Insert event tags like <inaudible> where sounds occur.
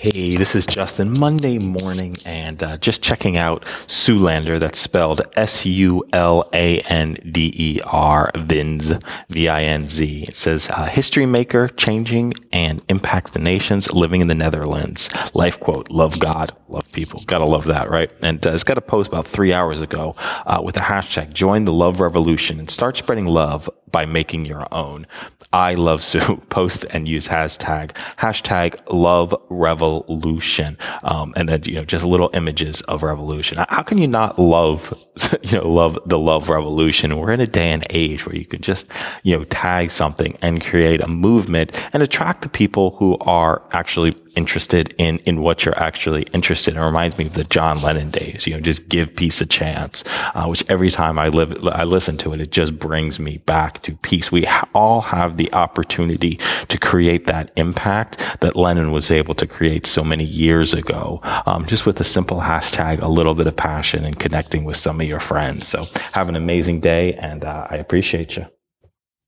Hey, this is Justin. Monday morning, and uh, just checking out TsuLander. That's spelled S U L A N D E R, Vinz, V I N Z. It says, uh, History maker, changing and impact the nations, living in the Netherlands. Life quote, love God, love people. Gotta love that, right? And uh, it's got a post about three hours ago uh, with the hashtag join the love revolution and start spreading love by making your own. I love Tsu. <laughs> Post and use hashtag hashtag love revolution, um, and then you know just little images of revolution. How can you not love <laughs> you know love the love revolution? We're in a day and age where you can just you know tag something and create a movement and attract the people who are actually interested in in what you're actually interested in. It reminds me of the John Lennon days. You know, just give peace a chance. Uh, which every time I live, I listen to it, it just brings me back to peace. We all have the opportunity to create that impact that Lennon was able to create so many years ago, um, just with a simple hashtag, a little bit of passion, and connecting with some of your friends. So have an amazing day, and uh, I appreciate you.